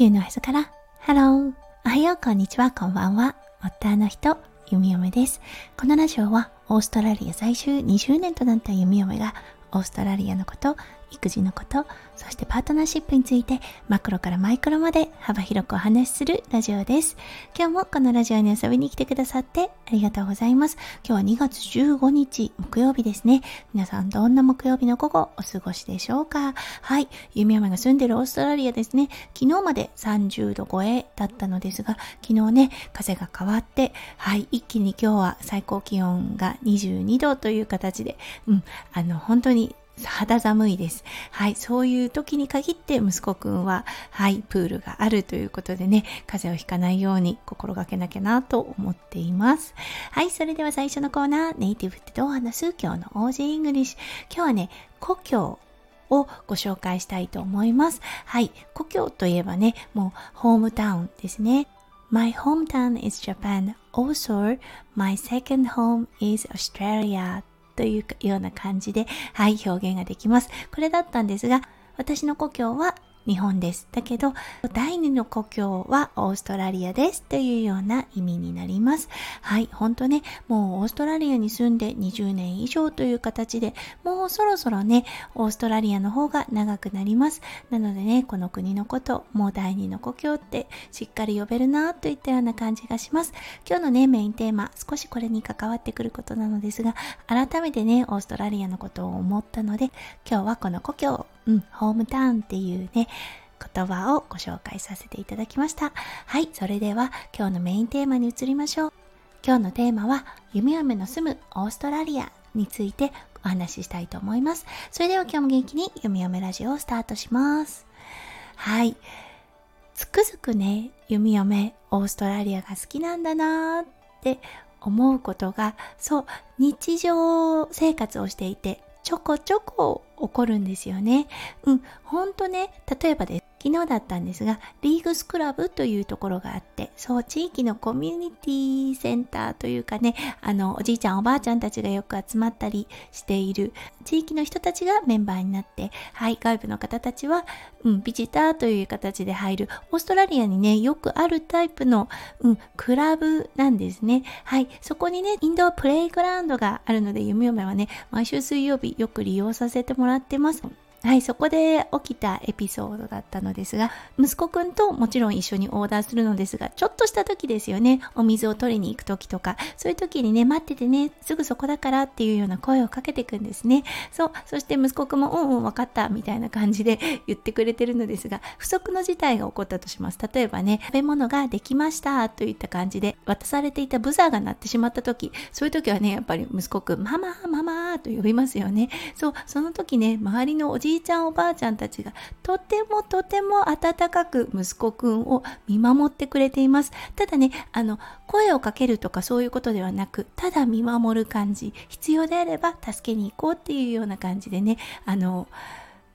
球のへそから、ハロー、おはよう、こんにちは、こんばんは。夫の人、ゆみよめです。このラジオは、オーストラリア在住20年となった弓嫁が、オーストラリアのこと、育児のこと、そしてパートナーシップについてマクロからマイクロまで幅広くお話しするラジオです。今日もこのラジオに遊びに来てくださってありがとうございます。今日は2月15日木曜日ですね。皆さんどんな木曜日の午後お過ごしでしょうか？はい。弓山が住んでるオーストラリアですね。昨日まで30度超えだったのですが、昨日ね、風が変わって、はい、一気に今日は最高気温が22度という形で、うん、あの、本当に肌寒いです。はい、そういう時に限って息子くんは、はい、プールがあるということでね、風邪をひかないように心がけなきゃなと思っています。はい、それでは最初のコーナー、ネイティブってどう話す？今日の Aussie English。今日はね、故郷をご紹介したいと思います。はい、故郷といえばね、もうホームタウンですね。My hometown is Japan. Also, my second home is Australia. というような感じで、はい、表現ができます。これだったんですが、私の故郷は日本です。だけど、第二の故郷はオーストラリアですというような意味になります。はい、本当ね、もうオーストラリアに住んで20年以上という形で、もうそろそろね、オーストラリアの方が長くなります。なのでね、この国のこと、もう第二の故郷ってしっかり呼べるなといったような感じがします。今日のね、メインテーマ、少しこれに関わってくることなのですが、改めてね、オーストラリアのことを思ったので、今日はこの故郷うん、ホームタウンっていうね、言葉をご紹介させていただきました。はい、それでは今日のメインテーマに移りましょう。今日のテーマは、夢嫁の住むオーストラリアについてお話ししたいと思います。それでは今日も元気に弓嫁ラジオをスタートします。はい。つくづくね、弓嫁、オーストラリアが好きなんだなーって思うことが、そう、日常生活をしていて、ちょこちょこ起こるんですよね。うん、ほんとね、例えばです。昨日だったんですが、リーグスクラブというところがあって、そう、地域のコミュニティセンターというかね、あの、おじいちゃんおばあちゃんたちがよく集まったりしている地域の人たちがメンバーになって、はい、外部の方たちは、うん、ビジターという形で入る、オーストラリアにね、よくあるタイプの、うん、クラブなんですね。はい、そこにね、インドプレイグラウンドがあるので、弓嫁はね、毎週水曜日よく利用させてもらってます。はい、そこで起きたエピソードだったのですが、息子くんともちろん一緒にオーダーするのですが、ちょっとした時ですよね、お水を取りに行く時とか、そういう時にね、待っててね、すぐそこだからっていうような声をかけていくんですね。そう、そして息子くんも、うんうん、わかった、みたいな感じで 言ってくれてるのですが、不測の事態が起こったとします。例えばね、食べ物ができましたといった感じで、渡されていたブザーが鳴ってしまった時、そういう時はね、やっぱり息子くん、ママ、ママと呼びますよね。そう、その時ね、周りのおじじいちゃんおばあちゃんたちがとてもとても温かく息子くんを見守ってくれています。ただね、あの、声をかけるとかそういうことではなく、ただ見守る感じ、必要であれば助けに行こうっていうような感じでね、あの、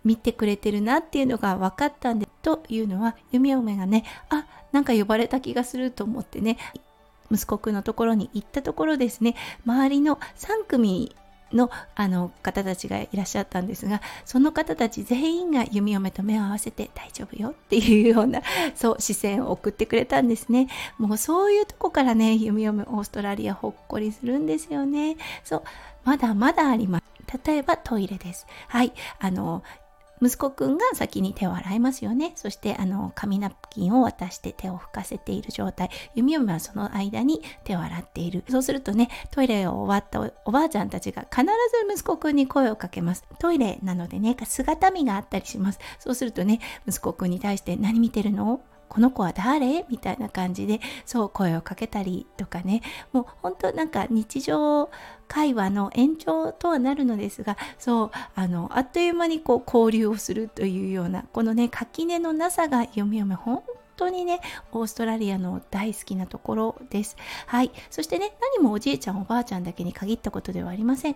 見てくれてるなっていうのが分かったんで、というのは、弓嫁がね、あ、なんか呼ばれた気がすると思ってね、息子くんのところに行ったところですね、周りの3組のあの方たちがいらっしゃったんですがその方たち全員が弓嫁と目を合わせて大丈夫よっていうような そう視線を送ってくれたんですねもうそういうとこからね弓嫁オーストラリアほっこりするんですよねそうまだまだあります例えばトイレです。はい。あの、息子くんが先に手を洗いますよね。そしてあの紙ナプキンを渡して手を拭かせている状態。弓嫁はその間に手を洗っている。そうするとね、トイレを終わったおばあちゃんたちが必ず息子くんに声をかけます。トイレなのでね、姿見があったりします。そうするとね、息子くんに対して何見てるの？この子は誰？みたいな感じでそう声をかけたりとかね。もう本当なんか日常会話の延長とはなるのですがそうあのあっという間にこう交流をするというようなこのね垣根のなさが読み読め本当にね、オーストラリアの大好きなところです。はい。そしてね、何もおじいちゃんおばあちゃんだけに限ったことではありません。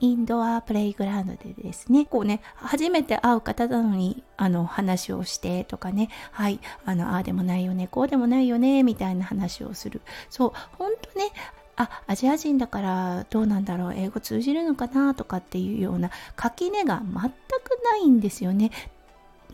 インドアプレイグラウンドでですね、こうね、初めて会う方なのに、あの、話をしてとかね、はい、あの、ああでもないよね、こうでもないよね、みたいな話をする。そう、本当ね、あアジア人だからどうなんだろう英語通じるのかなとかっていうような垣根が全くないんですよね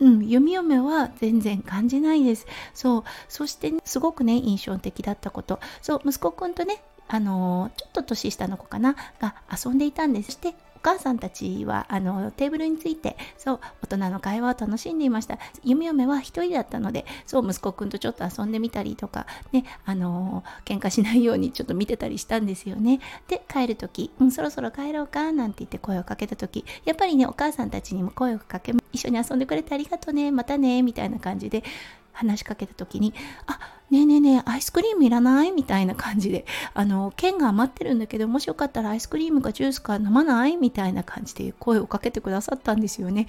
うん、弓嫁は全然感じないです。そう。そして、ね、すごくね、印象的だったこと。そう、息子くんとね、あのちょっと年下の子かなが遊んでいたんです。そして母さんたちはあのテーブルについてそう大人の会話を楽しんでいました。弓嫁は一人だったのでそう息子くんとちょっと遊んでみたりとかねあの喧嘩しないようにちょっと見てたりしたんですよね。で帰る時、うん、そろそろ帰ろうかなんて言って声をかけた時やっぱりねお母さんたちにも声をかけ一緒に遊んでくれてありがとねまたねみたいな感じで話しかけた時に「あねえねえねえアイスクリームいらない?」みたいな感じで「あの剣が余ってるんだけどもしよかったらアイスクリームかジュースか飲まない?」みたいな感じで声をかけてくださったんですよね。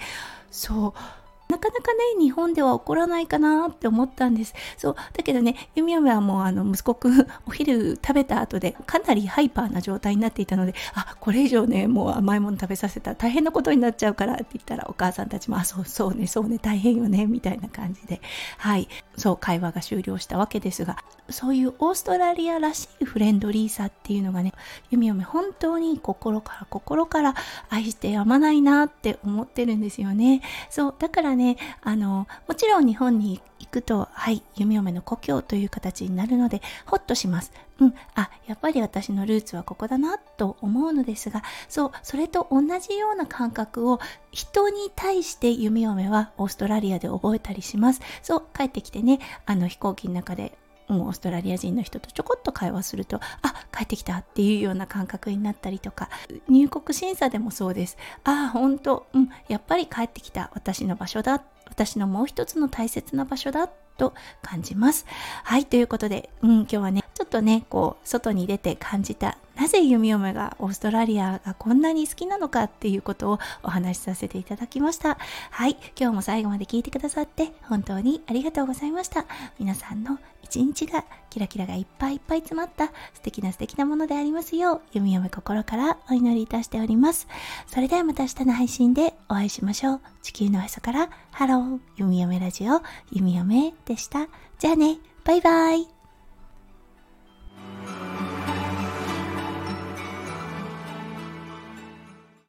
そうなかなかね、日本では起こらないかなって思ったんです。そう。だけどね、ゆみやめはもうあの、息子くん、お昼食べた後で、かなりハイパーな状態になっていたので、あ、これ以上ね、もう甘いもの食べさせたら大変なことになっちゃうからって言ったら、お母さんたちも、あ、そうそうね、そうね、大変よね、みたいな感じで、はい。そう、会話が終了したわけですが、そういうオーストラリアらしいフレンドリーさっていうのがね、ゆみよめ本当に心から心から愛してやまないなって思ってるんですよね。そう、だからね、あの、もちろん日本に行くと、はい、弓嫁の故郷という形になるので、ほっとします。うん、あ、やっぱり私のルーツはここだなと思うのですが、そう、それと同じような感覚を人に対して弓嫁はオーストラリアで覚えたりします。そう、帰ってきてね、あの飛行機の中でもうオーストラリア人の人とちょこっと会話すると、あ、帰ってきたっていうような感覚になったりとか、入国審査でもそうです。あ、本当うん、やっぱり帰ってきた私の場所だ。私のもう一つの大切な場所だと感じます。はい、ということで、うん、今日はね、ちょっとね、こう、外に出て感じた、なぜ弓嫁がオーストラリアがこんなに好きなのかっていうことをお話しさせていただきました。はい、今日も最後まで聞いてくださって本当にありがとうございました。皆さんの一日がキラキラがいっぱいいっぱい詰まった素敵な素敵なものでありますよう、ゆみよめ心からお祈りいたしております。それではまた明日の配信でお会いしましょう。地球のへそからハロー、ゆみよめラジオ、ゆみよめでした。じゃあね、バイバイ。